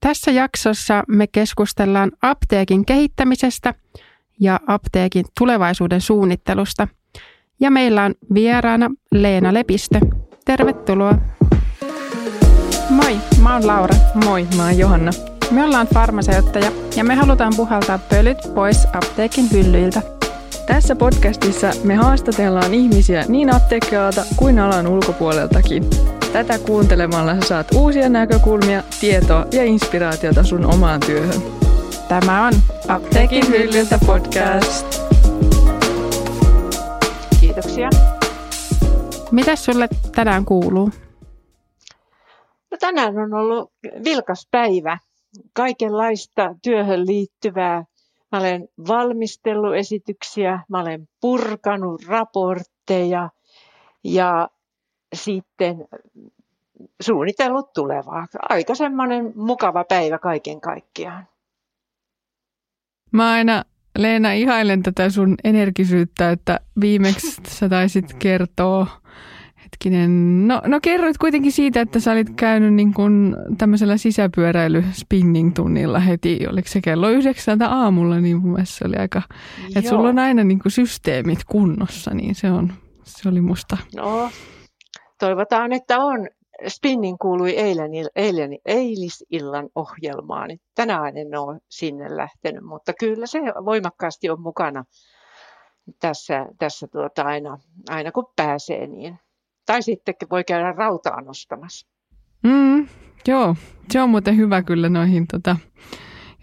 Tässä jaksossa me keskustellaan apteekin kehittämisestä ja apteekin tulevaisuuden suunnittelusta. Ja meillä on vieraana Leena Lepistö. Tervetuloa. Moi, mä oon Laura. Moi, mä oon Johanna. Me ollaan farmaseuttajia ja me halutaan puhaltaa pölyt pois apteekin hyllyiltä. Tässä podcastissa me haastatellaan ihmisiä niin apteekkialalta kuin alan ulkopuoleltakin. Tätä kuuntelemalla sä saat uusia näkökulmia, tietoa ja inspiraatiota sun omaan työhön. Tämä on Apteekin hyllyltä podcast. Kiitoksia. Mitä sulle tänään kuuluu? No tänään on ollut vilkas päivä. Kaikenlaista työhön liittyvää. Mä olen valmistellut esityksiä, mä olen purkanut raportteja ja sitten suunnitellut tulevaa. Aika semmoinen mukava päivä kaiken kaikkiaan. Mä aina Leena ihailen tätä sun energisyyttä, että viimeksi sä taisit kertoa, hetkinen, no, no kerroit kuitenkin siitä, että sä olit käynyt niin kuin tämmöisellä sisäpyöräily spinning tunnilla heti, oliko se kello yhdeksältä aamulla, niin mun mielestä se oli aika, Joo. että sulla on aina niin kuin systeemit kunnossa, niin se on, se oli musta. No, toivotaan, että on. Spinning kuului eilen, eilen, eilisillan ohjelmaan. Tänään en ole sinne lähtenyt, mutta kyllä se voimakkaasti on mukana tässä, tässä tuota aina, aina kun pääsee. Niin. Tai sitten voi käydä rautaa nostamassa. Mm, joo, se on muuten hyvä kyllä noihin, tota,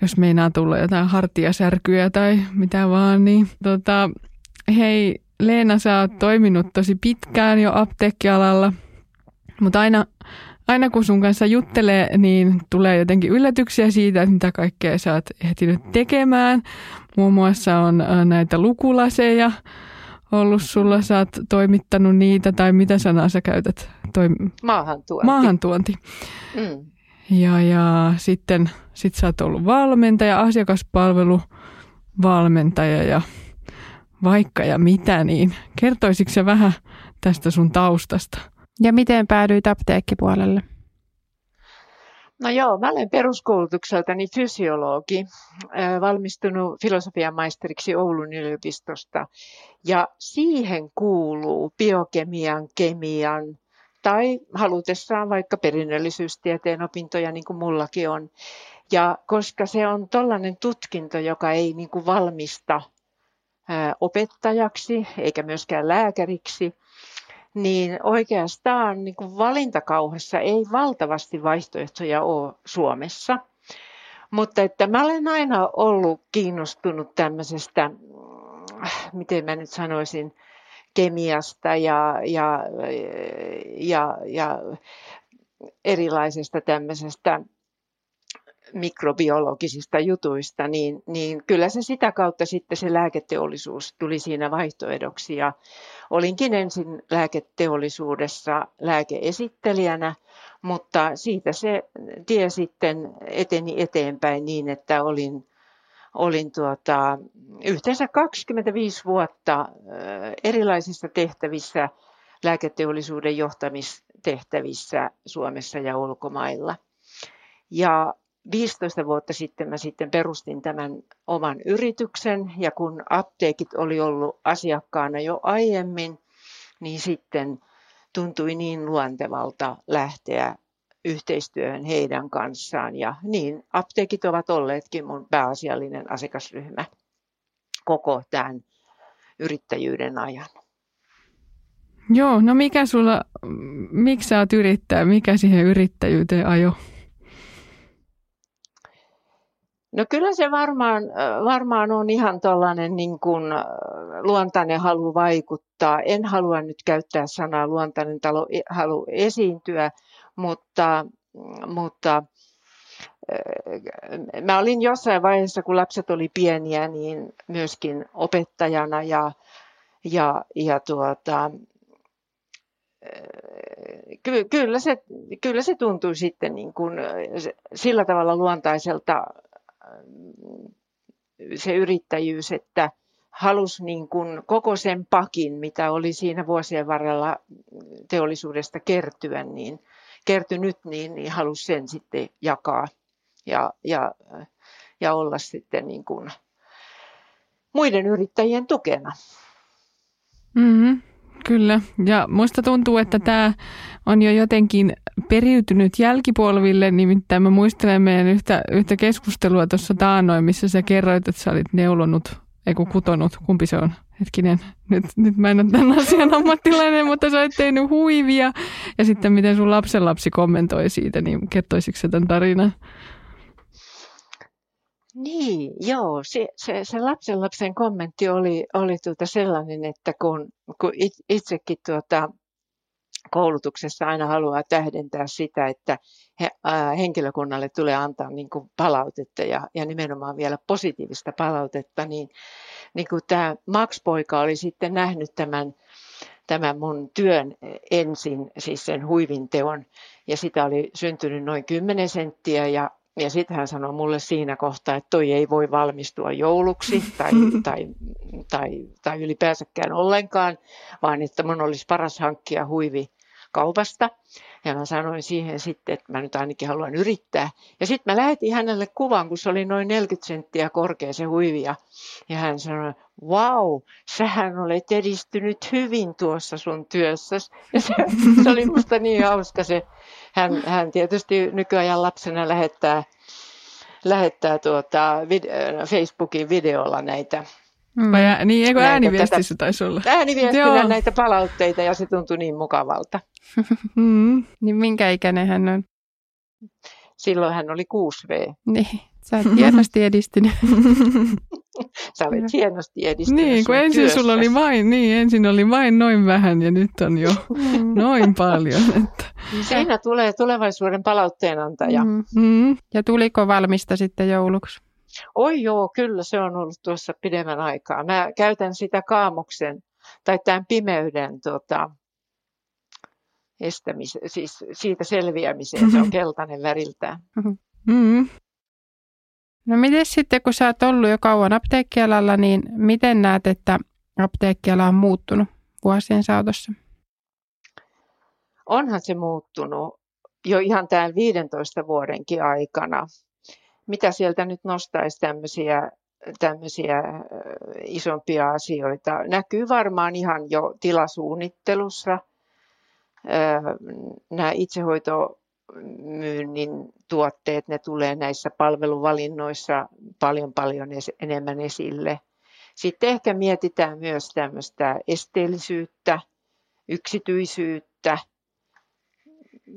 jos meinaa tulla jotain hartiasärkyjä tai mitä vaan. Niin, tota, hei, Leena, sä oot toiminut tosi pitkään jo apteekkialalla, mutta aina, aina kun sun kanssa juttelee, niin tulee jotenkin yllätyksiä siitä, että mitä kaikkea sä oot ehtinyt tekemään. Muun muassa on äh, näitä lukulaseja ollut sulla, sä oot toimittanut niitä, tai mitä sanaa sä käytät? Toim- maahantuonti. Maahantuonti. Mm. Ja, ja sitten sit sä oot ollut valmentaja, asiakaspalveluvalmentaja ja vaikka ja mitä, niin kertoisitko se vähän tästä sun taustasta? Ja miten päädyit apteekkipuolelle? No joo, mä olen peruskoulutukseltani fysiologi, valmistunut filosofian maisteriksi Oulun yliopistosta. Ja siihen kuuluu biokemian, kemian tai halutessaan vaikka perinnöllisyystieteen opintoja, niin kuin mullakin on. Ja koska se on tällainen tutkinto, joka ei niin kuin valmista opettajaksi eikä myöskään lääkäriksi, niin oikeastaan niin kuin valintakauhassa ei valtavasti vaihtoehtoja ole Suomessa. Mutta että mä olen aina ollut kiinnostunut tämmöisestä, miten mä nyt sanoisin, kemiasta ja, ja, ja, ja erilaisesta tämmöisestä mikrobiologisista jutuista, niin, niin kyllä se sitä kautta sitten se lääketeollisuus tuli siinä vaihtoehdoksi. Ja olinkin ensin lääketeollisuudessa lääkeesittelijänä, mutta siitä se tie sitten eteni eteenpäin niin, että olin, olin tuota, yhteensä 25 vuotta erilaisissa tehtävissä, lääketeollisuuden johtamistehtävissä Suomessa ja ulkomailla. Ja 15 vuotta sitten mä sitten perustin tämän oman yrityksen ja kun apteekit oli ollut asiakkaana jo aiemmin, niin sitten tuntui niin luontevalta lähteä yhteistyöhön heidän kanssaan ja niin apteekit ovat olleetkin mun pääasiallinen asiakasryhmä koko tämän yrittäjyyden ajan. Joo, no mikä sulla, miksi sä oot yrittäjä, mikä siihen yrittäjyyteen ajo? No kyllä se varmaan, varmaan on ihan tällainen niin kuin luontainen halu vaikuttaa. En halua nyt käyttää sanaa luontainen talo, e, halu esiintyä, mutta, mutta mä olin jossain vaiheessa, kun lapset oli pieniä, niin myöskin opettajana ja, ja, ja tuota, kyllä se, kyllä se tuntui sitten niin kuin sillä tavalla luontaiselta se yrittäjyys, että halusi niin kuin koko sen pakin, mitä oli siinä vuosien varrella teollisuudesta kertyä, niin kertynyt, niin, niin halusi sen sitten jakaa ja, ja, ja olla sitten niin kuin muiden yrittäjien tukena. Mm-hmm, kyllä, ja muista tuntuu, että tämä on jo jotenkin periytynyt jälkipolville, nimittäin mä muistelen meidän yhtä, yhtä keskustelua tuossa taannoin, missä sä kerroit, että sä olit neulonut, ei kun kutonut, kumpi se on, hetkinen, nyt, nyt mä en ole tämän asian ammattilainen, mutta sä olet tehnyt huivia. Ja sitten miten sun lapsenlapsi kommentoi siitä, niin kertoisitko sä tämän tarinan? Niin, joo. Se, se, se lapsen lapsen kommentti oli, oli tuota sellainen, että kun, kun itsekin tuota, koulutuksessa aina haluaa tähdentää sitä, että he, ää, henkilökunnalle tulee antaa niin kuin palautetta ja, ja nimenomaan vielä positiivista palautetta, niin, niin kuin tämä Max-poika oli sitten nähnyt tämän, tämän mun työn ensin, siis sen huivin teon, ja sitä oli syntynyt noin 10 senttiä ja ja sitten hän sanoi mulle siinä kohtaa, että toi ei voi valmistua jouluksi tai, tai, tai, tai ylipäänsäkään ollenkaan, vaan että mun olisi paras hankkia huivi kaupasta. Ja mä sanoin siihen sitten, että mä nyt ainakin haluan yrittää. Ja sitten mä lähetin hänelle kuvan, kun se oli noin 40 senttiä korkea se huivi. Ja, ja hän sanoi, wow, sähän olet edistynyt hyvin tuossa sun työssä. Ja se, se oli musta niin hauska se. Hän, hän tietysti nykyajan lapsena lähettää, lähettää tuota, video, Facebookin videolla näitä Mm. Vai niin, eikö ääniviestissä taisi olla? Ääniviestinä Joo. näitä palautteita ja se tuntui niin mukavalta. mm. Niin minkä ikäinen hän on? Silloin hän oli 6V. Niin, sä oot hienosti edistynyt. sä olet hienosti edistynyt Niin, kun ensin työssä. sulla oli vain, niin, ensin oli vain noin vähän ja nyt on jo mm. noin paljon. Että. Siinä tulee tulevaisuuden palautteenantaja. Mm. Mm. Ja tuliko valmista sitten jouluksi? Oi joo, kyllä se on ollut tuossa pidemmän aikaa. Mä käytän sitä kaamuksen tai tämän pimeyden tota, estämis, siis siitä selviämiseen. Se on keltainen väriltään. Mm-hmm. No miten sitten, kun sä oot ollut jo kauan apteekkialalla, niin miten näet, että apteekkiala on muuttunut vuosien saatossa? Onhan se muuttunut jo ihan tämän 15 vuodenkin aikana mitä sieltä nyt nostaisi tämmöisiä, tämmöisiä isompia asioita. Näkyy varmaan ihan jo tilasuunnittelussa. Nämä itsehoitomyynnin tuotteet, ne tulee näissä palveluvalinnoissa paljon paljon enemmän esille. Sitten ehkä mietitään myös tämmöistä esteellisyyttä, yksityisyyttä –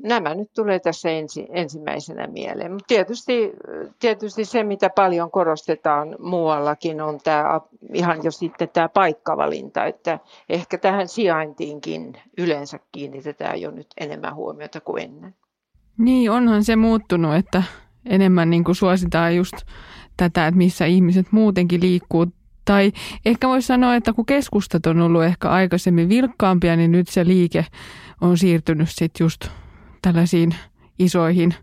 nämä nyt tulee tässä ensi, ensimmäisenä mieleen. Mutta tietysti, tietysti se, mitä paljon korostetaan muuallakin, on tämä ihan jo sitten tämä paikkavalinta, että ehkä tähän sijaintiinkin yleensä kiinnitetään jo nyt enemmän huomiota kuin ennen. Niin, onhan se muuttunut, että enemmän niin kuin suositaan just tätä, että missä ihmiset muutenkin liikkuu. Tai ehkä voisi sanoa, että kun keskustat on ollut ehkä aikaisemmin vilkkaampia, niin nyt se liike on siirtynyt sitten just tällaisiin isoihin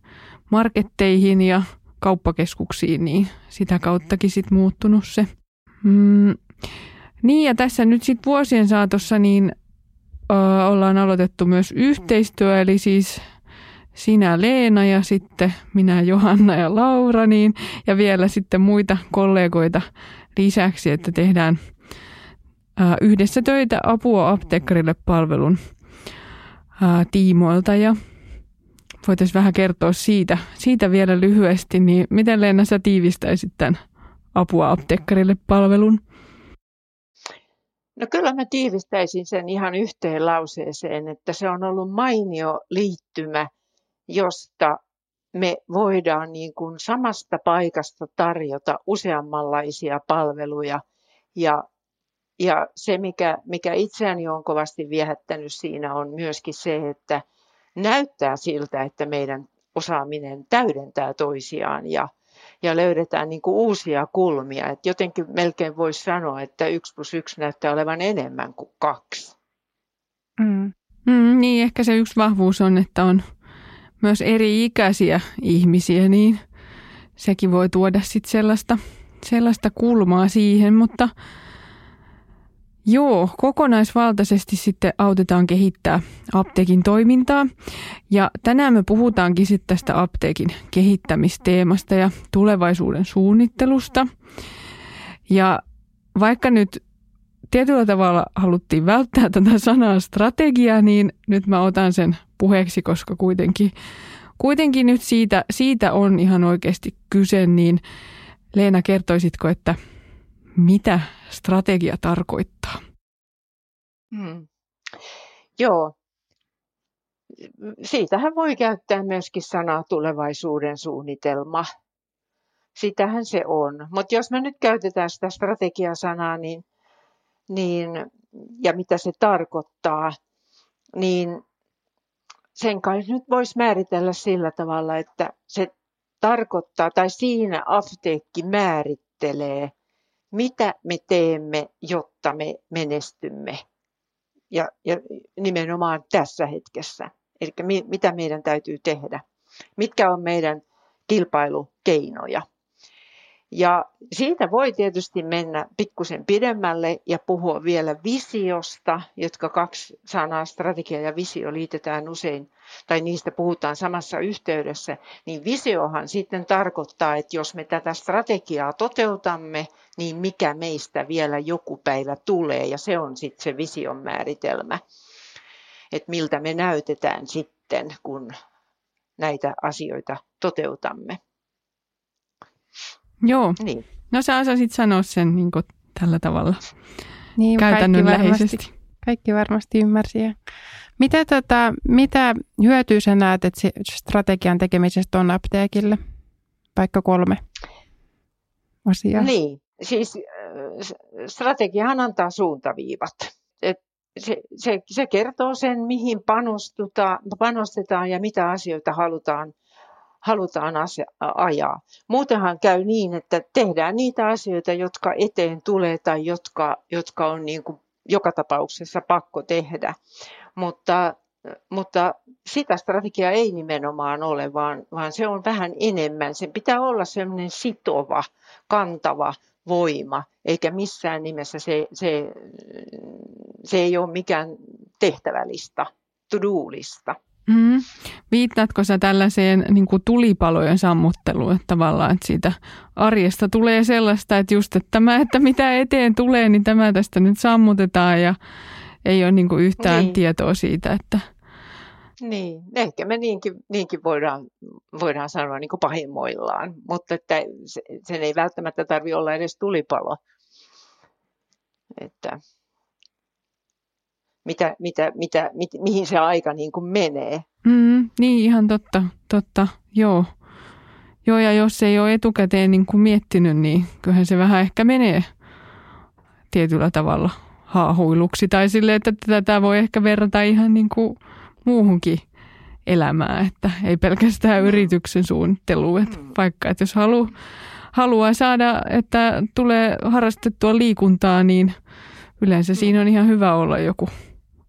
marketteihin ja kauppakeskuksiin, niin sitä kauttakin sitten muuttunut se. Mm, niin ja tässä nyt sitten vuosien saatossa niin ö, ollaan aloitettu myös yhteistyö, eli siis sinä Leena ja sitten minä Johanna ja Laura niin, ja vielä sitten muita kollegoita lisäksi, että tehdään ö, yhdessä töitä apua apteekkarille palvelun ö, tiimoilta ja voitaisiin vähän kertoa siitä, siitä vielä lyhyesti, niin miten Leena sä tiivistäisit tämän apua apteekkarille palvelun? No kyllä mä tiivistäisin sen ihan yhteen lauseeseen, että se on ollut mainio liittymä, josta me voidaan niin kuin samasta paikasta tarjota useammanlaisia palveluja. Ja, ja se, mikä, mikä itseäni on kovasti viehättänyt siinä, on myöskin se, että – näyttää siltä, että meidän osaaminen täydentää toisiaan ja, ja löydetään niin kuin uusia kulmia. Et jotenkin melkein voisi sanoa, että yksi plus yksi näyttää olevan enemmän kuin kaksi. Mm. Mm, niin, ehkä se yksi vahvuus on, että on myös eri-ikäisiä ihmisiä, niin sekin voi tuoda sitten sellaista, sellaista kulmaa siihen, mutta Joo, kokonaisvaltaisesti sitten autetaan kehittää apteekin toimintaa. Ja tänään me puhutaankin sitten tästä apteekin kehittämisteemasta ja tulevaisuuden suunnittelusta. Ja vaikka nyt tietyllä tavalla haluttiin välttää tätä sanaa strategia, niin nyt mä otan sen puheeksi, koska kuitenkin, kuitenkin nyt siitä, siitä on ihan oikeasti kyse, niin Leena, kertoisitko, että mitä strategia tarkoittaa? Hmm. Joo. Siitähän voi käyttää myöskin sanaa tulevaisuuden suunnitelma. Sitähän se on. Mutta jos me nyt käytetään sitä strategiasanaa, niin, niin, ja mitä se tarkoittaa, niin sen kai nyt voisi määritellä sillä tavalla, että se tarkoittaa, tai siinä apteekki määrittelee, mitä me teemme, jotta me menestymme. Ja, ja nimenomaan tässä hetkessä. Eli mi, mitä meidän täytyy tehdä. Mitkä on meidän kilpailukeinoja. Ja siitä voi tietysti mennä pikkusen pidemmälle ja puhua vielä visiosta, jotka kaksi sanaa, strategia ja visio, liitetään usein, tai niistä puhutaan samassa yhteydessä. Niin visiohan sitten tarkoittaa, että jos me tätä strategiaa toteutamme, niin mikä meistä vielä joku päivä tulee, ja se on sitten se vision määritelmä. Että miltä me näytetään sitten, kun näitä asioita toteutamme. Joo. Niin. No sä osasit sanoa sen niin kuin tällä tavalla niin, käytännönläheisesti. Kaikki varmasti, kaikki varmasti ymmärsi. Mitä, tota, mitä hyötyä sä näet, että strategian tekemisestä on apteekille? Vaikka kolme asiaa. Niin, siis äh, strategiahan antaa suuntaviivat. Et se, se, se kertoo sen, mihin panostetaan ja mitä asioita halutaan halutaan asia, ajaa. Muutenhan käy niin, että tehdään niitä asioita, jotka eteen tulee tai jotka, jotka on niin kuin joka tapauksessa pakko tehdä. Mutta, mutta sitä strategiaa ei nimenomaan ole, vaan, vaan se on vähän enemmän. Sen pitää olla sellainen sitova, kantava voima, eikä missään nimessä se, se, se ei ole mikään tehtävälista, to-do-lista. Mm. Viittaatko sä tällaiseen niin kuin tulipalojen sammutteluun, että tavallaan että siitä arjesta tulee sellaista, että just että tämä, että mitä eteen tulee, niin tämä tästä nyt sammutetaan ja ei ole niin kuin yhtään niin. tietoa siitä, että... Niin, ehkä me niinkin, niinkin voidaan, voidaan sanoa niin kuin pahimmoillaan, mutta että sen ei välttämättä tarvitse olla edes tulipalo. Että mitä, mitä, mitä, mit, mihin se aika niin kuin menee. Mm, niin, ihan totta, totta, joo. Joo, ja jos ei ole etukäteen niin kuin miettinyt, niin kyllähän se vähän ehkä menee tietyllä tavalla haahuiluksi. Tai sille, että tätä voi ehkä verrata ihan niin kuin muuhunkin elämään, että ei pelkästään yrityksen suunnitteluun. Että mm. vaikka, että jos halu, haluaa saada, että tulee harrastettua liikuntaa, niin yleensä mm. siinä on ihan hyvä olla joku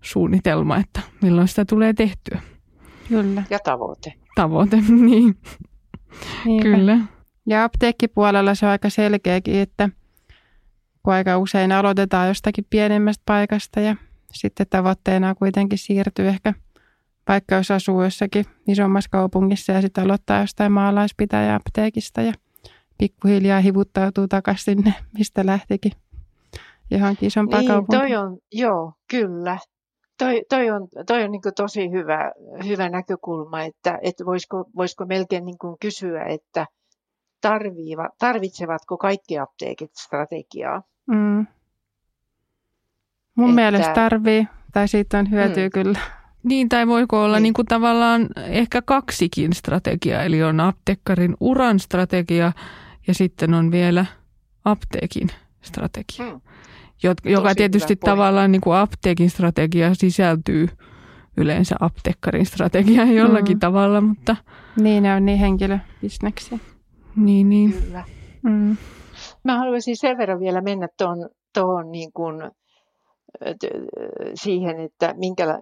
suunnitelma, että milloin sitä tulee tehtyä. Kyllä. Ja tavoite. Tavoite, niin. Niinpä. Kyllä. Ja apteekkipuolella se on aika selkeäkin, että kun aika usein aloitetaan jostakin pienemmästä paikasta ja sitten tavoitteena kuitenkin siirtyy ehkä vaikka jos asuu jossakin isommassa kaupungissa ja sitten aloittaa jostain apteekista ja pikkuhiljaa hivuttautuu takaisin sinne, mistä lähtikin johonkin isompaan niin, kaupunkiin. Toi on, joo, kyllä. Toi, toi on, toi on niin tosi hyvä, hyvä näkökulma, että, että voisiko, voisiko melkein niin kysyä, että tarviiva, tarvitsevatko kaikki apteekit strategiaa? Mm. Mun että, mielestä tarvii, tai siitä on hyötyä mm. kyllä. Niin, tai voiko olla niin. Niin kuin tavallaan ehkä kaksikin strategiaa, eli on apteekkarin uran strategia ja sitten on vielä apteekin strategia. Mm joka tietysti tavallaan niin kuin apteekin strategia sisältyy yleensä apteekkarin strategiaan jollakin mm. tavalla, mutta... Niin, ne on niin henkilöbisneksiä. Niin, niin. Kyllä. Mm. Mä haluaisin sen verran vielä mennä tuohon, tuohon niin kuin, siihen, että minkä,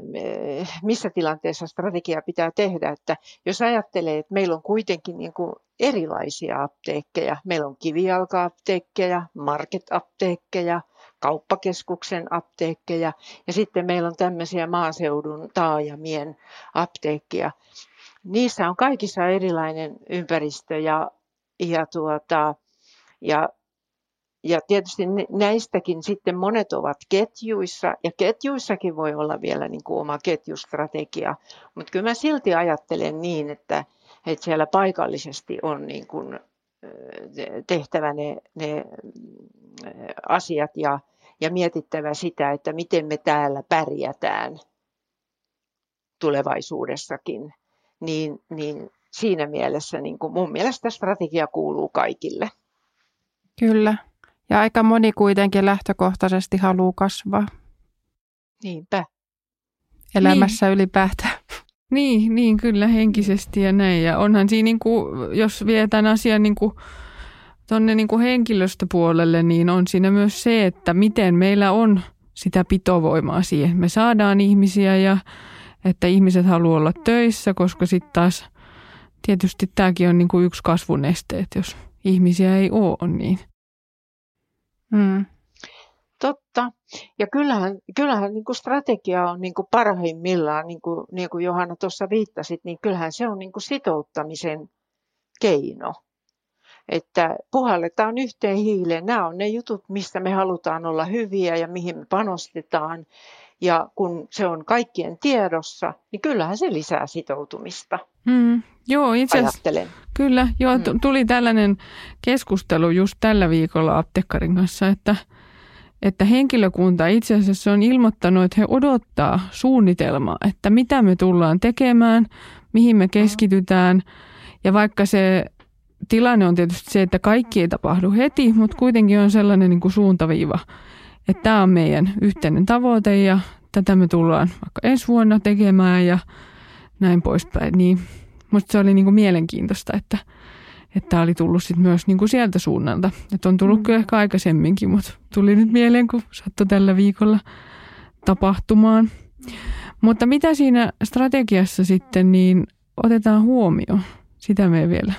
missä tilanteessa strategia pitää tehdä. Että jos ajattelee, että meillä on kuitenkin niin kuin erilaisia apteekkeja, meillä on kivijalka-apteekkeja, market-apteekkeja – kauppakeskuksen apteekkeja. Ja sitten meillä on tämmöisiä maaseudun taajamien apteekkia. Niissä on kaikissa erilainen ympäristö ja, ja, tuota, ja ja tietysti näistäkin sitten monet ovat ketjuissa, ja ketjuissakin voi olla vielä niin kuin oma ketjustrategia, mutta kyllä mä silti ajattelen niin, että, että siellä paikallisesti on niin kuin tehtävä ne, ne asiat ja, ja mietittävä sitä, että miten me täällä pärjätään tulevaisuudessakin, niin, niin siinä mielessä niin kuin mun mielestä strategia kuuluu kaikille. Kyllä. Ja aika moni kuitenkin lähtökohtaisesti haluaa kasvaa. Niinpä. Elämässä niin. ylipäätään. Niin, niin, kyllä henkisesti ja näin. Ja onhan siinä, niin kuin, jos vietään asian niin kuin, tuonne niin henkilöstöpuolelle, niin on siinä myös se, että miten meillä on sitä pitovoimaa siihen. Me saadaan ihmisiä ja että ihmiset haluaa olla töissä, koska sitten taas tietysti tämäkin on niin kuin yksi kasvun este, että jos ihmisiä ei ole, niin – Mm. Totta. Ja kyllähän, kyllähän niin kuin strategia on niin kuin parhaimmillaan, niin kuin, niin kuin Johanna tuossa viittasit, niin kyllähän se on niin kuin sitouttamisen keino. Että puhalletaan yhteen hiileen. Nämä on ne jutut, mistä me halutaan olla hyviä ja mihin me panostetaan. Ja kun se on kaikkien tiedossa, niin kyllähän se lisää sitoutumista. Mm, joo, itse asiassa, kyllä. Joo, mm. tuli tällainen keskustelu just tällä viikolla apteekkarin kanssa, että, että henkilökunta itse asiassa on ilmoittanut, että he odottaa suunnitelmaa, että mitä me tullaan tekemään, mihin me keskitytään. Ja vaikka se tilanne on tietysti se, että kaikki ei tapahdu heti, mutta kuitenkin on sellainen niin kuin suuntaviiva, että tämä on meidän yhteinen tavoite ja tätä me tullaan vaikka ensi vuonna tekemään ja näin poispäin. Niin musta se oli niin kuin mielenkiintoista, että että tämä oli tullut sit myös niin kuin sieltä suunnalta. Että on tullut mm. kyllä ehkä aikaisemminkin, mutta tuli nyt mieleen, kun sattui tällä viikolla tapahtumaan. Mutta mitä siinä strategiassa sitten niin otetaan huomioon? Sitä me ei vielä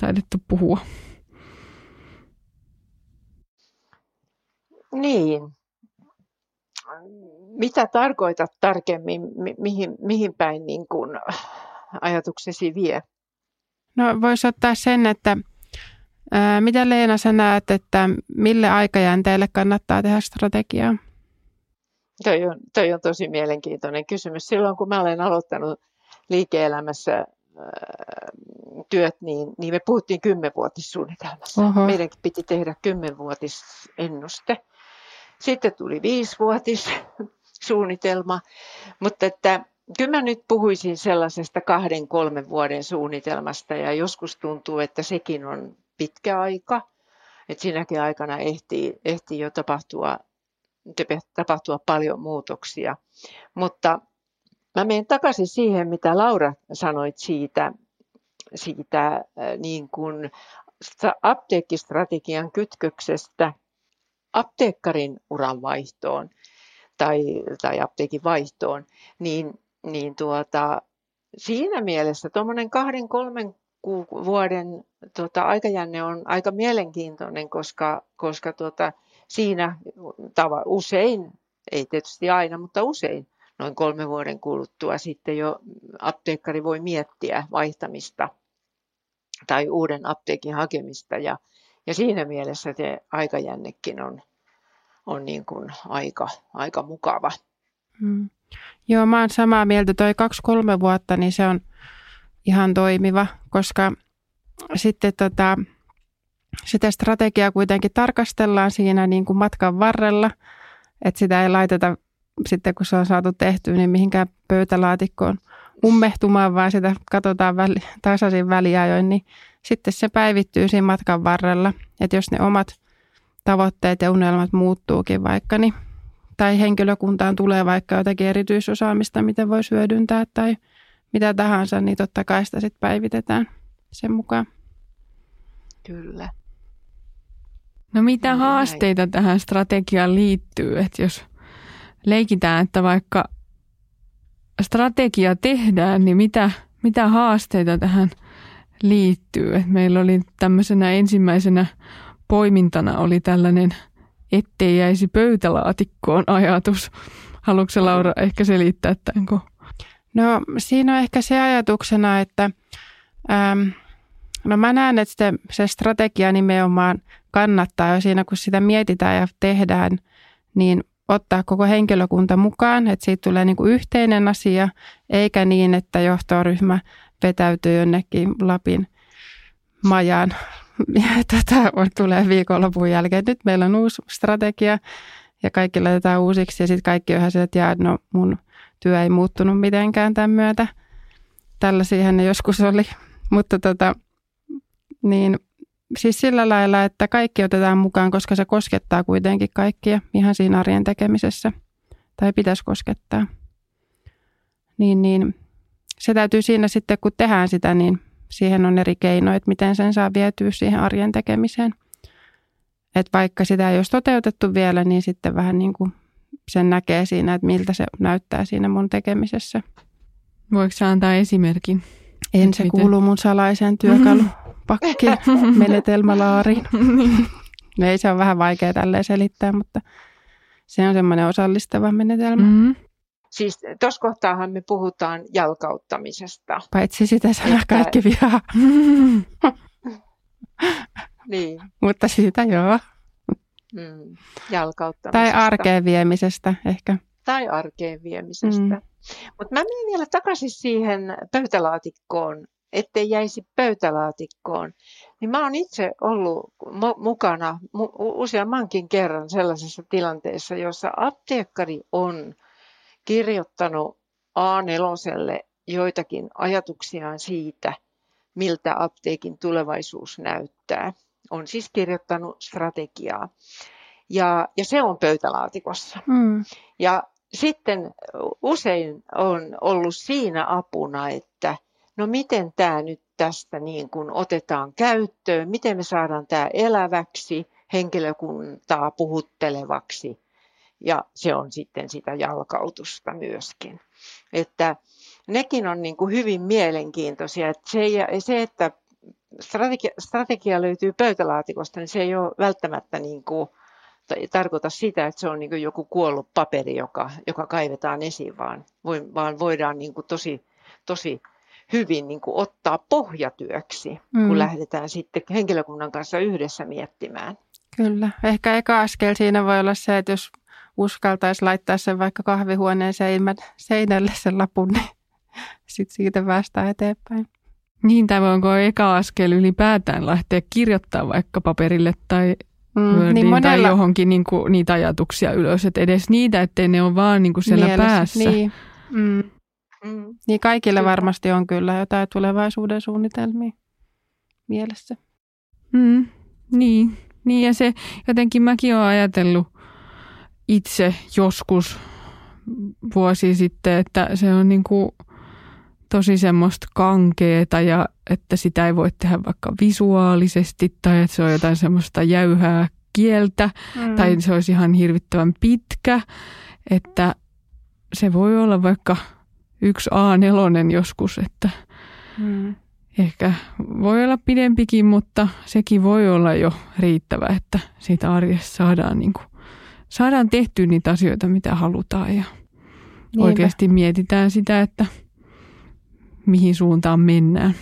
taidettu puhua. Niin. Mitä tarkoitat tarkemmin, mihin, mihin päin niin kuin ajatuksesi vie? No voisi ottaa sen, että ää, mitä Leena sä näet, että mille aikajänteelle kannattaa tehdä strategiaa? Toi on, toi on tosi mielenkiintoinen kysymys. Silloin kun mä olen aloittanut liike-elämässä työt, niin, niin me puhuttiin kymmenvuotissuunnitelmassa. Oho. Meidänkin piti tehdä kymmenvuotisennuste. Sitten tuli viisivuotissuunnitelma, mutta että kyllä mä nyt puhuisin sellaisesta kahden, kolmen vuoden suunnitelmasta ja joskus tuntuu, että sekin on pitkä aika. Että siinäkin aikana ehtii, ehtii jo tapahtua, tapahtua paljon muutoksia. Mutta mä menen takaisin siihen, mitä Laura sanoit siitä, siitä niin kuin apteekkistrategian kytköksestä apteekkarin uran vaihtoon tai, tai apteekin vaihtoon, niin niin tuota, siinä mielessä tuommoinen kahden, kolmen vuoden tuota, aikajänne on aika mielenkiintoinen, koska, koska tuota, siinä tava, usein, ei tietysti aina, mutta usein noin kolmen vuoden kuluttua sitten jo apteekkari voi miettiä vaihtamista tai uuden apteekin hakemista ja, ja siinä mielessä se aikajännekin on, on niin kuin aika, aika mukava. Hmm. Joo, mä oon samaa mieltä. Toi kaksi-kolme vuotta, niin se on ihan toimiva, koska sitten tota, sitä strategiaa kuitenkin tarkastellaan siinä niin kuin matkan varrella, että sitä ei laiteta sitten, kun se on saatu tehtyä, niin mihinkään pöytälaatikkoon ummehtumaan, vaan sitä katsotaan väli, tasaisin väliajoin, niin sitten se päivittyy siinä matkan varrella. Että jos ne omat tavoitteet ja unelmat muuttuukin vaikka, niin tai henkilökuntaan tulee vaikka jotakin erityisosaamista, miten voisi hyödyntää tai mitä tahansa, niin totta kai sitä sitten päivitetään sen mukaan. Kyllä. No mitä haasteita tähän strategiaan liittyy, että jos leikitään, että vaikka strategia tehdään, niin mitä, mitä haasteita tähän liittyy? Et meillä oli tämmöisenä ensimmäisenä poimintana oli tällainen ettei jäisi pöytälaatikkoon ajatus. Haluatko Laura ehkä selittää tämän? No siinä on ehkä se ajatuksena, että äm, no mä näen, että se, se strategia nimenomaan kannattaa jo siinä, kun sitä mietitään ja tehdään, niin ottaa koko henkilökunta mukaan, että siitä tulee niin kuin yhteinen asia, eikä niin, että johtoryhmä vetäytyy jonnekin Lapin majaan tätä tulee viikonlopun jälkeen. Nyt meillä on uusi strategia ja kaikki laitetaan uusiksi ja sitten kaikki on se, että no mun työ ei muuttunut mitenkään tämän myötä. Tällaisiahan ne joskus oli, mutta tota, niin siis sillä lailla, että kaikki otetaan mukaan, koska se koskettaa kuitenkin kaikkia ihan siinä arjen tekemisessä. Tai pitäisi koskettaa. Niin, niin se täytyy siinä sitten, kun tehdään sitä, niin siihen on eri keinoja, että miten sen saa vietyä siihen arjen tekemiseen. Et vaikka sitä ei olisi toteutettu vielä, niin sitten vähän niin kuin sen näkee siinä, että miltä se näyttää siinä mun tekemisessä. Voiko sä antaa esimerkin? En se miten? kuulu mun salaiseen työkalupakkiin menetelmälaariin. no ei se on vähän vaikea tälleen selittää, mutta se on semmoinen osallistava menetelmä. Mm-hmm. Siis tuossa kohtaahan me puhutaan jalkauttamisesta. Paitsi sitä sanaa että... kaikki vihaa. niin. Mutta siitä joo. Mm, jalkauttamisesta. Tai arkeen viemisestä ehkä. Tai arkeen viemisestä. Mm. Mutta mä menen vielä takaisin siihen pöytälaatikkoon, ettei jäisi pöytälaatikkoon. Niin mä oon itse ollut mukana mu- useammankin kerran sellaisessa tilanteessa, jossa apteekkari on kirjoittanut A4 joitakin ajatuksiaan siitä, miltä apteekin tulevaisuus näyttää. On siis kirjoittanut strategiaa. Ja, ja se on pöytälaatikossa. Mm. Ja sitten usein on ollut siinä apuna, että no miten tämä nyt tästä niin kuin otetaan käyttöön, miten me saadaan tämä eläväksi, henkilökuntaa puhuttelevaksi ja se on sitten sitä jalkautusta myöskin. Että nekin on niin kuin hyvin mielenkiintoisia. Että se, se, että strategia, strategia löytyy pöytälaatikosta, niin se ei ole välttämättä niin kuin, tarkoita sitä, että se on niin kuin joku kuollut paperi, joka, joka kaivetaan esiin, vaan, vaan voidaan niin kuin tosi, tosi hyvin niin kuin ottaa pohjatyöksi, mm. kun lähdetään sitten henkilökunnan kanssa yhdessä miettimään. Kyllä. Ehkä eka askel siinä voi olla se, että jos uskaltaisi laittaa sen vaikka kahvihuoneen seinälle sen lapun, niin sitten siitä päästään eteenpäin. Niin, tai onko eka askel ylipäätään lähteä kirjoittaa vaikka paperille tai Mm, niin monella... tai johonkin niin kuin, niitä ajatuksia ylös, että edes niitä, ettei ne ole vaan niin kuin siellä Mielessä, päässä. Niin. Mm. Mm. niin kaikille kyllä. varmasti on kyllä jotain tulevaisuuden suunnitelmia mielessä. Mm, niin. niin, ja se jotenkin mäkin olen ajatellut itse joskus vuosi sitten, että se on niin kuin tosi semmoista kankeeta ja että sitä ei voi tehdä vaikka visuaalisesti tai että se on jotain semmoista jäyhää kieltä mm. tai se olisi ihan hirvittävän pitkä, että se voi olla vaikka yksi A4 joskus, että mm. ehkä voi olla pidempikin, mutta sekin voi olla jo riittävä, että siitä arjessa saadaan niin kuin saadaan tehtyä niitä asioita, mitä halutaan ja Niinpä. oikeasti mietitään sitä, että mihin suuntaan mennään.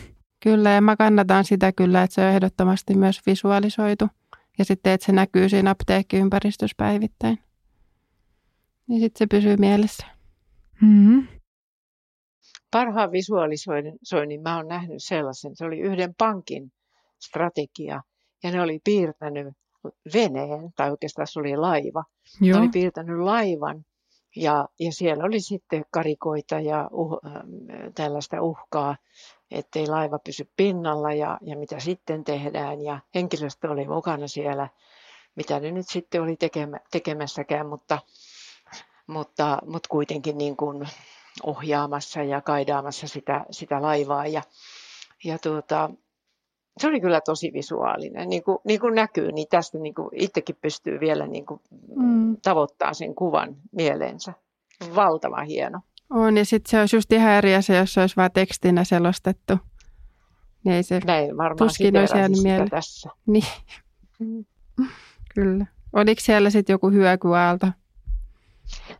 Kyllä, ja mä kannatan sitä kyllä, että se on ehdottomasti myös visualisoitu. Ja sitten, että se näkyy siinä apteekkiympäristössä päivittäin. Niin sitten se pysyy mielessä. Mm-hmm. Parhaan visualisoinnin mä oon nähnyt sellaisen. Se oli yhden pankin strategia. Ja ne oli piirtänyt veneen, tai oikeastaan se oli laiva. Joo. Ne oli piirtänyt laivan ja, ja siellä oli sitten karikoita ja uh, tällaista uhkaa, ettei laiva pysy pinnalla ja, ja mitä sitten tehdään. Ja henkilöstö oli mukana siellä, mitä ne nyt sitten oli tekemä, tekemässäkään, mutta, mutta, mutta kuitenkin niin kuin ohjaamassa ja kaidaamassa sitä, sitä laivaa. Ja, ja tuota, se oli kyllä tosi visuaalinen. Niin kuin, niin kuin näkyy, niin tästä niin kuin itsekin pystyy vielä niin kuin mm. tavoittaa sen kuvan mieleensä. Valtava hieno. On, ja sitten se olisi just ihan eri asia, jos se olisi vain tekstinä selostettu. Niin ei se Näin varmaan tuskin olisi jäänyt mieleen. tässä. Niin, mm. kyllä. Oliko siellä sitten joku hyökyaalto?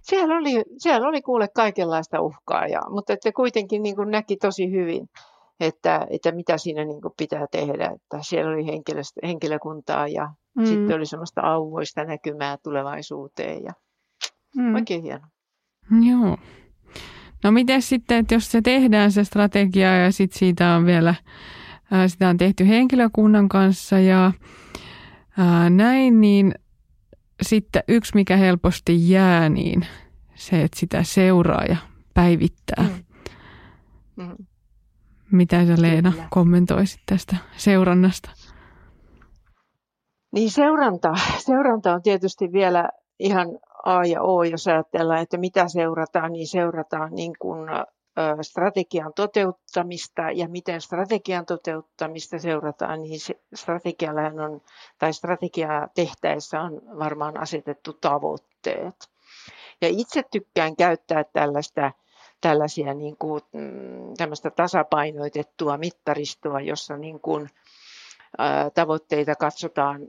Siellä oli, siellä oli kuule kaikenlaista uhkaa, ja, mutta että kuitenkin niin kuin näki tosi hyvin, että, että mitä siinä niin kuin pitää tehdä. Että siellä oli henkilökuntaa ja mm. sitten oli semmoista auvoista näkymää tulevaisuuteen ja mm. oikein hieno. Joo. No miten sitten, että jos se tehdään se strategia ja sitten siitä on vielä, ää, sitä on tehty henkilökunnan kanssa ja ää, näin, niin sitten yksi, mikä helposti jää, niin se, että sitä seuraa ja päivittää. Mm. Mm. Mitä sä Leena Kyllä. kommentoisit tästä seurannasta? Niin seuranta, seuranta on tietysti vielä ihan A ja O, jos ajatellaan, että mitä seurataan, niin seurataan niin kuin strategian toteuttamista ja miten strategian toteuttamista seurataan, niin strategiallahan on, tai strategiaa tehtäessä on varmaan asetettu tavoitteet. Ja itse tykkään käyttää tällaista, tällaisia niin kuin, mm, tämmöistä tasapainoitettua mittaristoa, jossa niin kuin, tavoitteita katsotaan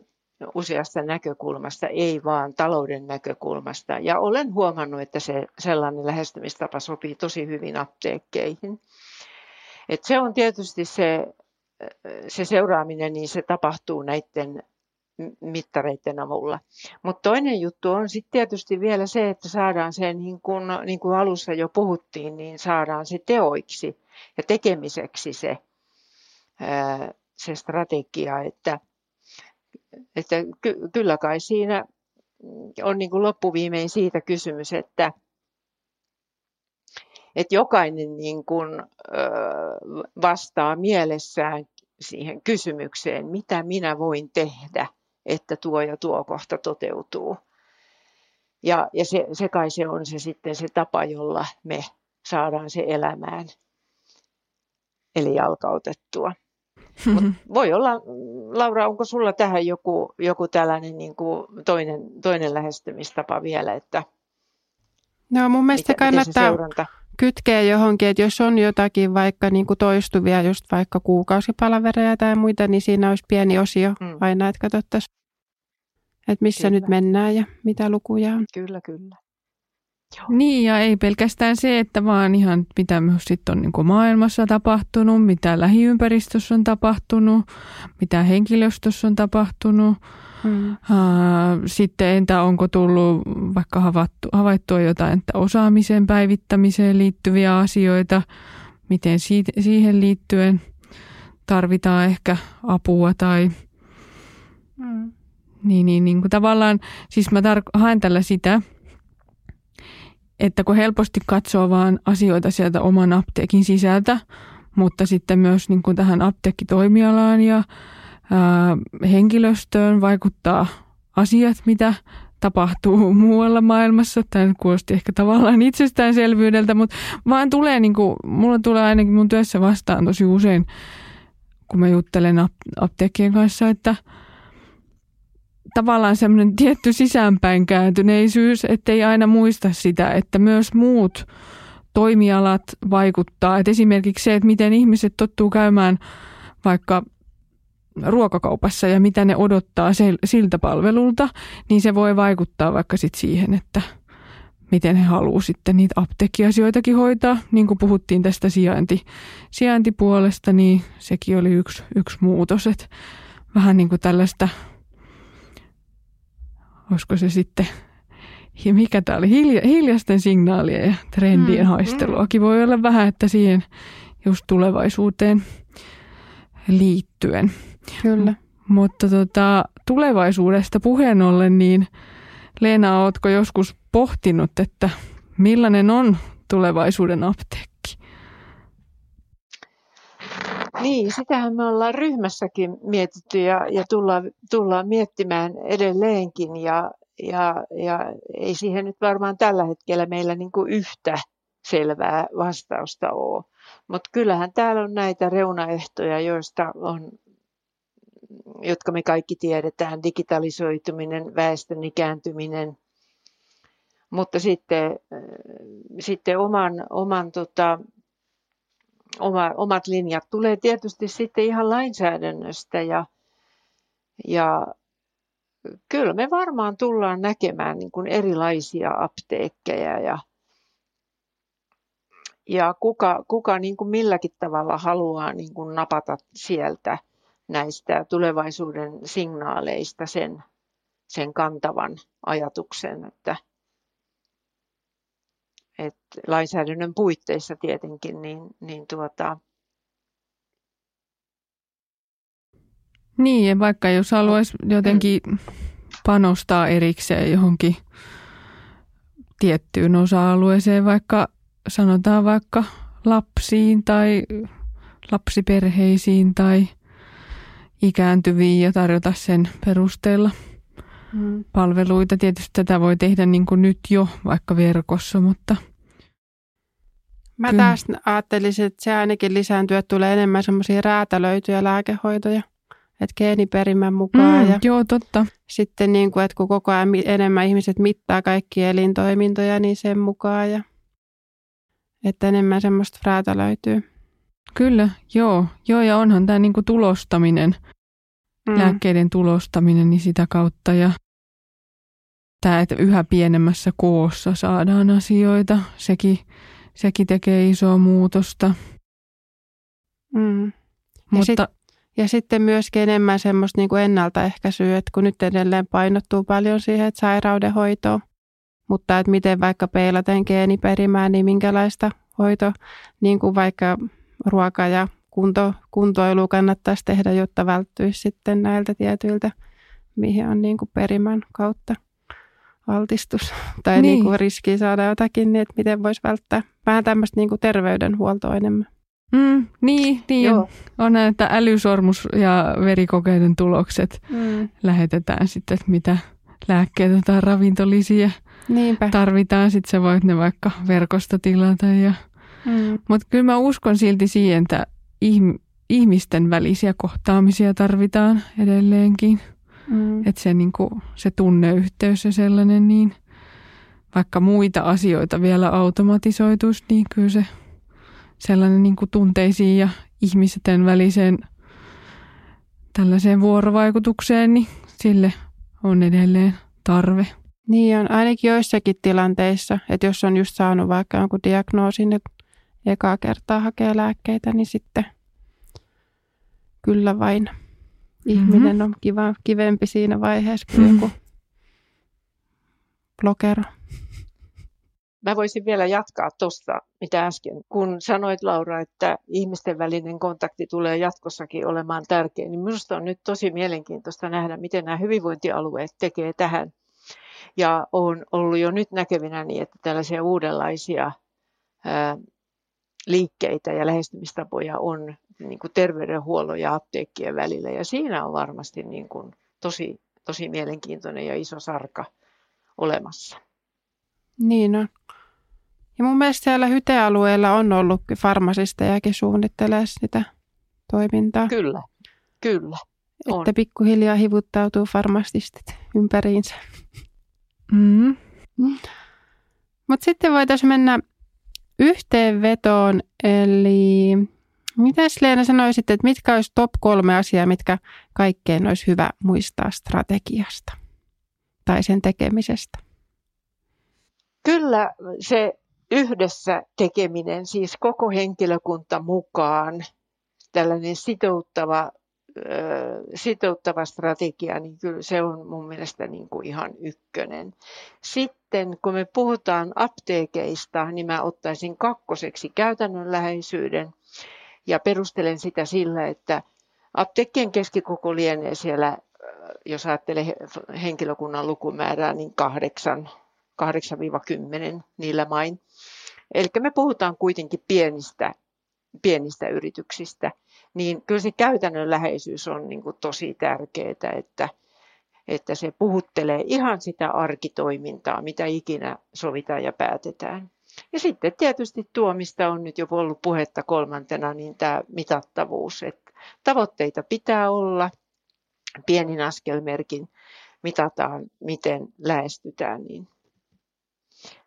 useasta näkökulmasta, ei vaan talouden näkökulmasta. Ja olen huomannut, että se sellainen lähestymistapa sopii tosi hyvin apteekkeihin. Et se on tietysti se, se seuraaminen, niin se tapahtuu näiden mittareiden avulla. Mutta toinen juttu on sitten tietysti vielä se, että saadaan se, niin kuin, niin kuin alussa jo puhuttiin, niin saadaan se teoiksi ja tekemiseksi se, se strategia, että että ky- kyllä kai siinä on niin kuin loppuviimein siitä kysymys, että, että jokainen niin kuin, vastaa mielessään siihen kysymykseen, mitä minä voin tehdä, että tuo ja tuo kohta toteutuu. Ja, ja se, se kai se on se sitten se tapa, jolla me saadaan se elämään, eli jalkautettua. Mut voi olla, Laura, onko sulla tähän joku, joku tällainen niin kuin toinen, toinen lähestymistapa vielä, että No mun mielestä miten, kannattaa miten kytkeä johonkin, että jos on jotakin vaikka niin kuin toistuvia, just vaikka kuukausipalavereja tai muita, niin siinä olisi pieni osio mm. aina, että katsottaisiin, että missä kyllä. nyt mennään ja mitä lukuja on. Kyllä, kyllä. Joo. Niin, ja ei pelkästään se, että vaan ihan mitä myös sitten on niin maailmassa tapahtunut, mitä lähiympäristössä on tapahtunut, mitä henkilöstössä on tapahtunut. Hmm. Sitten entä onko tullut vaikka havaittu, havaittua jotain että osaamisen päivittämiseen liittyviä asioita, miten siitä, siihen liittyen tarvitaan ehkä apua tai hmm. Niin, niin, niin kuin tavallaan, siis mä tar- haen tällä sitä, että kun helposti katsoo vaan asioita sieltä oman apteekin sisältä, mutta sitten myös niin kuin tähän apteekkitoimialaan ja ää, henkilöstöön vaikuttaa asiat, mitä tapahtuu muualla maailmassa. Tämä kuulosti ehkä tavallaan itsestäänselvyydeltä, mutta vaan tulee, niin kuin, mulla tulee ainakin mun työssä vastaan tosi usein, kun mä juttelen apteekkien kanssa, että – tavallaan semmoinen tietty sisäänpäin kääntyneisyys, ettei aina muista sitä, että myös muut toimialat vaikuttaa. Et esimerkiksi se, että miten ihmiset tottuu käymään vaikka ruokakaupassa ja mitä ne odottaa siltä palvelulta, niin se voi vaikuttaa vaikka sit siihen, että miten he haluavat sitten niitä apteekkiasioitakin hoitaa. Niin kuin puhuttiin tästä sijainti, sijaintipuolesta, niin sekin oli yksi, yksi muutos, että vähän niin kuin tällaista olisiko se sitten, ja mikä tämä oli, Hilja, hiljaisten signaalien ja trendien mm, haisteluakin voi olla vähän, että siihen just tulevaisuuteen liittyen. Kyllä. Mutta tota, tulevaisuudesta puheen ollen, niin Leena, oletko joskus pohtinut, että millainen on tulevaisuuden apteekki? Niin, sitähän me ollaan ryhmässäkin mietitty ja, ja tullaan, tullaan miettimään edelleenkin ja, ja, ja ei siihen nyt varmaan tällä hetkellä meillä niin kuin yhtä selvää vastausta ole. Mutta kyllähän täällä on näitä reunaehtoja, joista on, jotka me kaikki tiedetään, digitalisoituminen, väestön ikääntyminen, mutta sitten, sitten oman, oman tota, oma, omat linjat tulee tietysti sitten ihan lainsäädännöstä ja, ja kyllä me varmaan tullaan näkemään niin kuin erilaisia apteekkeja ja, ja kuka, kuka niin kuin milläkin tavalla haluaa niin kuin napata sieltä näistä tulevaisuuden signaaleista sen, sen kantavan ajatuksen, että, että lainsäädännön puitteissa tietenkin, niin, niin tuota, Niin, vaikka jos haluaisi jotenkin panostaa erikseen johonkin tiettyyn osa-alueeseen, vaikka sanotaan vaikka lapsiin tai lapsiperheisiin tai ikääntyviin ja tarjota sen perusteella mm. palveluita. Tietysti tätä voi tehdä niin kuin nyt jo vaikka verkossa, mutta... Mä taas ajattelisin, että se ainakin lisääntyy, että tulee enemmän semmoisia räätälöityjä lääkehoitoja että geeniperimän mukaan. Mm, ja joo, totta. Sitten niin kuin, että kun koko ajan enemmän ihmiset mittaa kaikki elintoimintoja, niin sen mukaan. Ja, että enemmän semmoista fraata löytyy. Kyllä, joo. Joo, ja onhan tämä niin kuin tulostaminen, mm. lääkkeiden tulostaminen, niin sitä kautta. Ja tämä, että yhä pienemmässä koossa saadaan asioita, sekin, sekin tekee isoa muutosta. Mm. Mutta sit, ja sitten myöskin enemmän semmoista niin kuin ennaltaehkäisyä, että kun nyt edelleen painottuu paljon siihen, että sairaudenhoitoa, mutta että miten vaikka peilaten geeniperimään, niin minkälaista hoito, niin kuin vaikka ruoka- ja kunto, kuntoilu kannattaisi tehdä, jotta välttyisi sitten näiltä tietyiltä, mihin on niin kuin perimän kautta altistus tai niin. Niin kuin riski saada jotakin, niin että miten voisi välttää vähän tämmöistä niin kuin terveydenhuoltoa enemmän. Mm, niin, niin Joo. on että älysormus ja verikokeiden tulokset mm. lähetetään sitten, että mitä lääkkeitä tai ravintolisia Niinpä. tarvitaan. Sitten sä voit ne vaikka verkosta tilata. Ja... Mm. Mutta kyllä mä uskon silti siihen, että ihmisten välisiä kohtaamisia tarvitaan edelleenkin. Mm. Että se, niinku, se tunneyhteys ja sellainen, niin vaikka muita asioita vielä automatisoituisi, niin kyllä se sellainen niin kuin tunteisiin ja ihmisten väliseen tällaiseen vuorovaikutukseen, niin sille on edelleen tarve. Niin on ainakin joissakin tilanteissa, että jos on just saanut vaikka jonkun diagnoosin, että ekaa kertaa hakee lääkkeitä, niin sitten kyllä vain ihminen mm-hmm. on kiva, kivempi siinä vaiheessa kuin mm. joku blokero. Mä voisin vielä jatkaa tuosta, mitä äsken, kun sanoit Laura, että ihmisten välinen kontakti tulee jatkossakin olemaan tärkeä, niin minusta on nyt tosi mielenkiintoista nähdä, miten nämä hyvinvointialueet tekee tähän. Ja on ollut jo nyt näkevinä niin, että tällaisia uudenlaisia ää, liikkeitä ja lähestymistapoja on niin kuin terveydenhuollon ja apteekkien välillä. Ja siinä on varmasti niin kuin tosi, tosi mielenkiintoinen ja iso sarka olemassa. Niin on. Ja mun mielestä siellä hytealueella on ollut farmasistejakin suunnittelee sitä toimintaa. Kyllä, kyllä. On. Että pikkuhiljaa hivuttautuu farmasistit ympäriinsä. Mm. Mm. Mutta sitten voitaisiin mennä yhteenvetoon, eli mitä Leena sanoisit, että mitkä olisi top kolme asiaa, mitkä kaikkein olisi hyvä muistaa strategiasta tai sen tekemisestä? Kyllä se yhdessä tekeminen, siis koko henkilökunta mukaan, tällainen sitouttava, sitouttava strategia, niin kyllä se on mun mielestä niin kuin ihan ykkönen. Sitten kun me puhutaan apteekeista, niin mä ottaisin kakkoseksi käytännönläheisyyden ja perustelen sitä sillä, että apteekkien keskikoko lienee siellä, jos ajattelee henkilökunnan lukumäärää, niin kahdeksan 8-10 niillä main. Eli me puhutaan kuitenkin pienistä, pienistä yrityksistä, niin kyllä se käytännönläheisyys on niin kuin tosi tärkeää, että, että se puhuttelee ihan sitä arkitoimintaa, mitä ikinä sovitaan ja päätetään. Ja sitten tietysti tuo, mistä on nyt jo ollut puhetta kolmantena, niin tämä mitattavuus. Että tavoitteita pitää olla, pienin askelmerkin mitataan, miten lähestytään, niin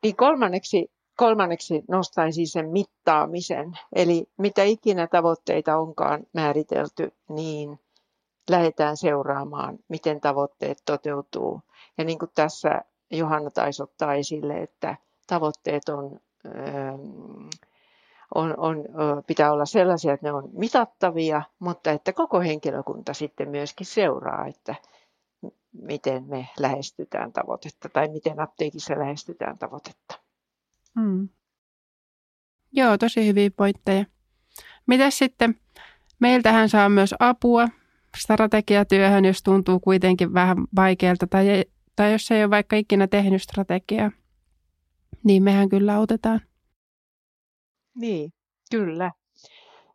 niin kolmanneksi, kolmanneksi nostaisin sen mittaamisen. Eli mitä ikinä tavoitteita onkaan määritelty, niin lähdetään seuraamaan, miten tavoitteet toteutuu. Ja niin kuin tässä Johanna taisi ottaa esille, että tavoitteet on, on, on, pitää olla sellaisia, että ne on mitattavia, mutta että koko henkilökunta sitten myöskin seuraa, että miten me lähestytään tavoitetta tai miten apteekissa lähestytään tavoitetta. Hmm. Joo, tosi hyviä pointteja. Mitäs sitten, meiltähän saa myös apua strategiatyöhön, jos tuntuu kuitenkin vähän vaikealta tai, tai jos ei ole vaikka ikinä tehnyt strategiaa, niin mehän kyllä autetaan. Niin, kyllä.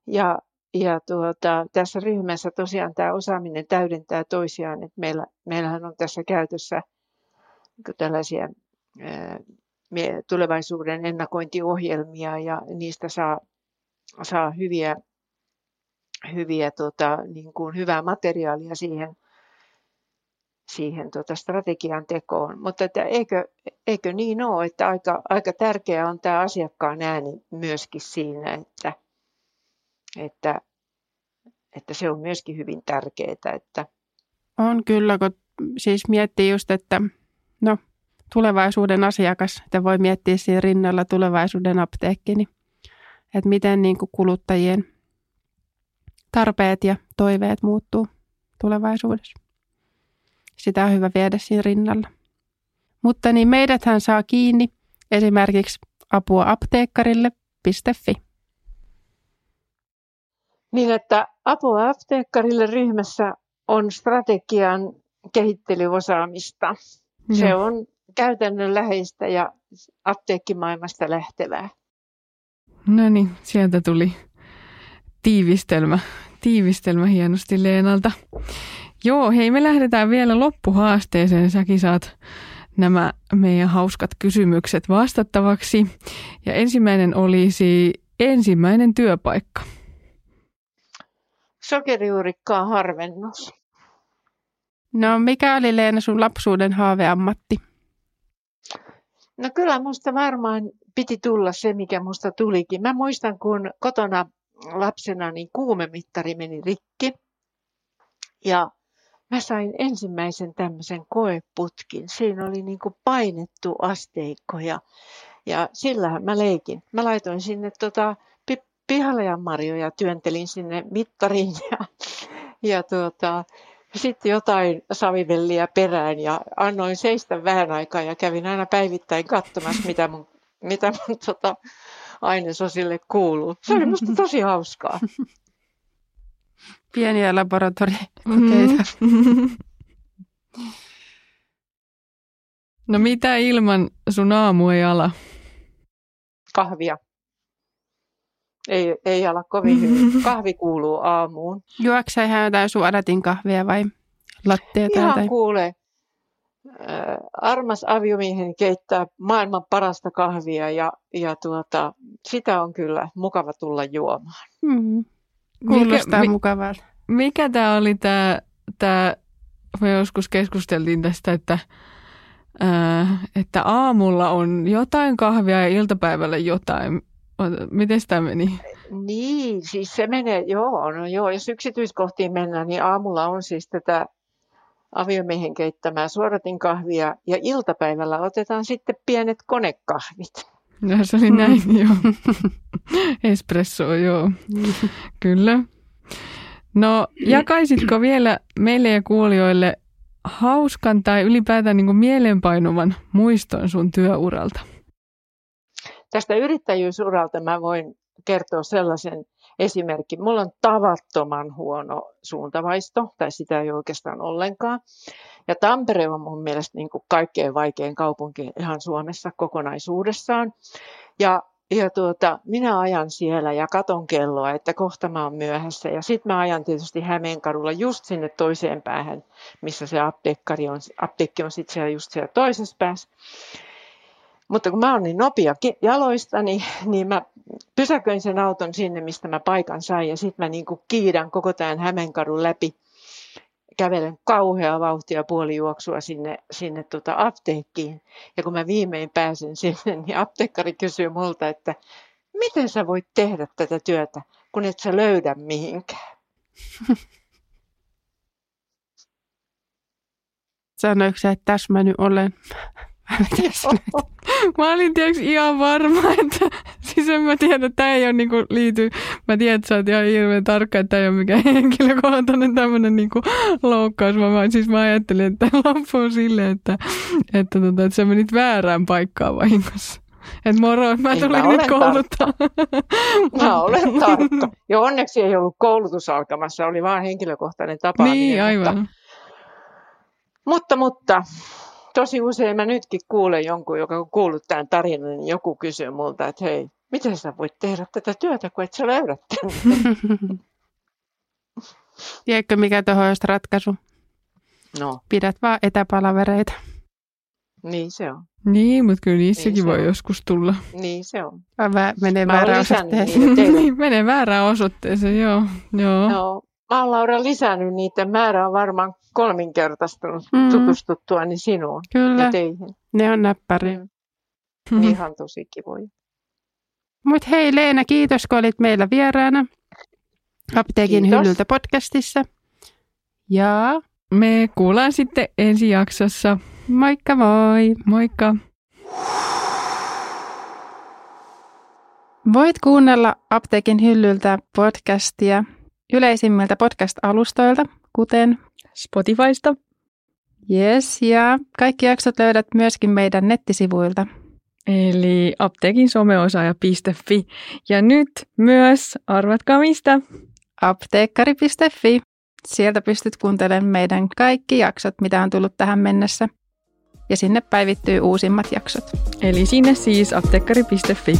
Ja, ja tuota, tässä ryhmässä tosiaan tämä osaaminen täydentää toisiaan. Että meillä, meillähän on tässä käytössä tällaisia tulevaisuuden ennakointiohjelmia ja niistä saa, saa hyviä, hyviä tota, niin kuin hyvää materiaalia siihen, siihen tota strategian tekoon. Mutta että eikö, eikö niin ole, että aika, aika tärkeää on tämä asiakkaan ääni myöskin siinä, että, että, että se on myöskin hyvin tärkeää. Että... On kyllä, kun siis miettii just, että no tulevaisuuden asiakas, että voi miettiä siinä rinnalla tulevaisuuden apteekki, niin että miten niin kuin kuluttajien tarpeet ja toiveet muuttuu tulevaisuudessa. Sitä on hyvä viedä siinä rinnalla. Mutta niin meidäthän saa kiinni esimerkiksi apua apteekkarille.fi. Niin, että apua apteekkarille ryhmässä on strategian kehittelyosaamista. Se on käytännönläheistä ja apteekkimaailmasta lähtevää. No niin, sieltä tuli tiivistelmä, tiivistelmä hienosti Leenalta. Joo, hei me lähdetään vielä loppuhaasteeseen. Säkin saat nämä meidän hauskat kysymykset vastattavaksi. Ja ensimmäinen olisi ensimmäinen työpaikka. Sokerijuurikkaa harvennus. No mikä oli Leena sun lapsuuden haaveammatti? No kyllä musta varmaan piti tulla se, mikä musta tulikin. Mä muistan, kun kotona lapsena niin kuumemittari meni rikki. Ja mä sain ensimmäisen tämmöisen koeputkin. Siinä oli niin kuin painettu asteikko ja, ja sillähän mä leikin. Mä laitoin sinne tota, pihalejan marjoja, työntelin sinne mittariin ja, ja tuota, sitten jotain savivelliä perään ja annoin seistä vähän aikaa ja kävin aina päivittäin katsomassa, mitä mun, mitä mun tota, ainesosille kuuluu. Se oli musta tosi hauskaa. Pieniä laboratoriokokeita. Mm-hmm. No mitä ilman sun aamu ei ala? Kahvia. Ei, ei ala kovin hyvin. Kahvi kuuluu aamuun. Juokse ihan jotain suodatin kahvia vai latteita? Ihan tai... kuule. armas aviomieheni keittää maailman parasta kahvia ja, ja tuota, sitä on kyllä mukava tulla juomaan. Mm. Kuulostaa mikä, mukavalta. Mikä tämä oli tämä, tämä, me joskus keskusteltiin tästä, että, ää, että aamulla on jotain kahvia ja iltapäivällä jotain. Miten tämä meni? Niin, siis se menee, joo, no joo, jos yksityiskohtiin mennään, niin aamulla on siis tätä aviomiehen keittämää suoratinkahvia ja iltapäivällä otetaan sitten pienet konekahvit. Ja se oli näin, joo. Espresso, joo. Kyllä. No, jakaisitko vielä meille ja kuulijoille hauskan tai ylipäätään niin kuin mielenpainuvan muiston sun työuralta? Tästä yrittäjyysuralta mä voin kertoa sellaisen esimerkin. Mulla on tavattoman huono suuntavaisto, tai sitä ei oikeastaan ollenkaan. Ja Tampere on mun mielestä niin kuin kaikkein vaikein kaupunki ihan Suomessa kokonaisuudessaan. Ja, ja tuota, minä ajan siellä ja katon kelloa, että kohta mä oon myöhässä. Ja sitten mä ajan tietysti Hämeenkadulla just sinne toiseen päähän, missä se apteekkari on, apteekki on sitten siellä just siellä toisessa päässä. Mutta kun mä oon niin nopea jaloista, niin, niin mä pysäköin sen auton sinne, mistä mä paikan sain. Ja sitten mä niin kuin kiidän koko tämän Hämeenkadun läpi. Kävelen kauhea vauhtia puolijuoksua sinne, sinne tota apteekkiin. Ja kun mä viimein pääsen sinne, niin apteekkari kysyy multa, että miten sä voit tehdä tätä työtä, kun et sä löydä mihinkään. Sanoiko se, että tässä mä nyt olen? Mä olin tiiäks, ihan varma, että siis en mä tiedä, että tämä ei ole niinku liity. Mä tiedän, että sä oot ihan hirveän tarkka, että tämä ei ole mikään henkilökohtainen tämmöinen niinku loukkaus. Mä, mä, siis mä ajattelin, että loppuu silleen, että, että, tota, että sä menit väärään paikkaan vahingossa. Että moro, mä tulin mä nyt kouluttaa. Mä olen tarkka. Ja onneksi ei ollut koulutus alkamassa, oli vaan henkilökohtainen tapaaminen. Niin, Mutta, aivan. mutta, mutta tosi usein mä nytkin kuulen jonkun, joka on kuullut tämän tarinan, niin joku kysyy multa, että hei, miten sä voit tehdä tätä työtä, kun et sä löydät tänne? Tiedätkö, mikä tuohon olisi ratkaisu? No, Pidät vaan etäpalavereita. niin se on. Niin, mutta kyllä niissäkin Niin voi on. joskus tulla. Niin se on. Vä- menee Mä väärään osoitteeseen. Niin, menee väärään osoitteeseen, joo. joo. No, mä oon Laura lisännyt niiden määrä on varmaan kolminkertaistunut Mm. mm. tutustuttuani sinuun Kyllä, ja teihin. ne on näppäriä. Mm. Ihan tosi kivoja. Mutta hei Leena, kiitos kun olit meillä vieraana Apteekin Kiitos. hyllyltä podcastissa. Ja Me kuullaan sitten ensi jaksossa. moikka moi! Moikka! Voit kuunnella Apteekin hyllyltä podcastia yleisimmiltä podcast-alustoilta, kuten Spotifysta. Yes, ja kaikki jaksot löydät myöskin meidän nettisivuilta. Eli apteekin someosaaja.fi. Ja nyt myös, arvatkaa mistä? apteekkari.fi. Sieltä pystyt kuuntelemaan meidän kaikki jaksot, mitä on tullut tähän mennessä. Ja sinne päivittyy uusimmat jaksot. Eli sinne siis apteekkari.fi.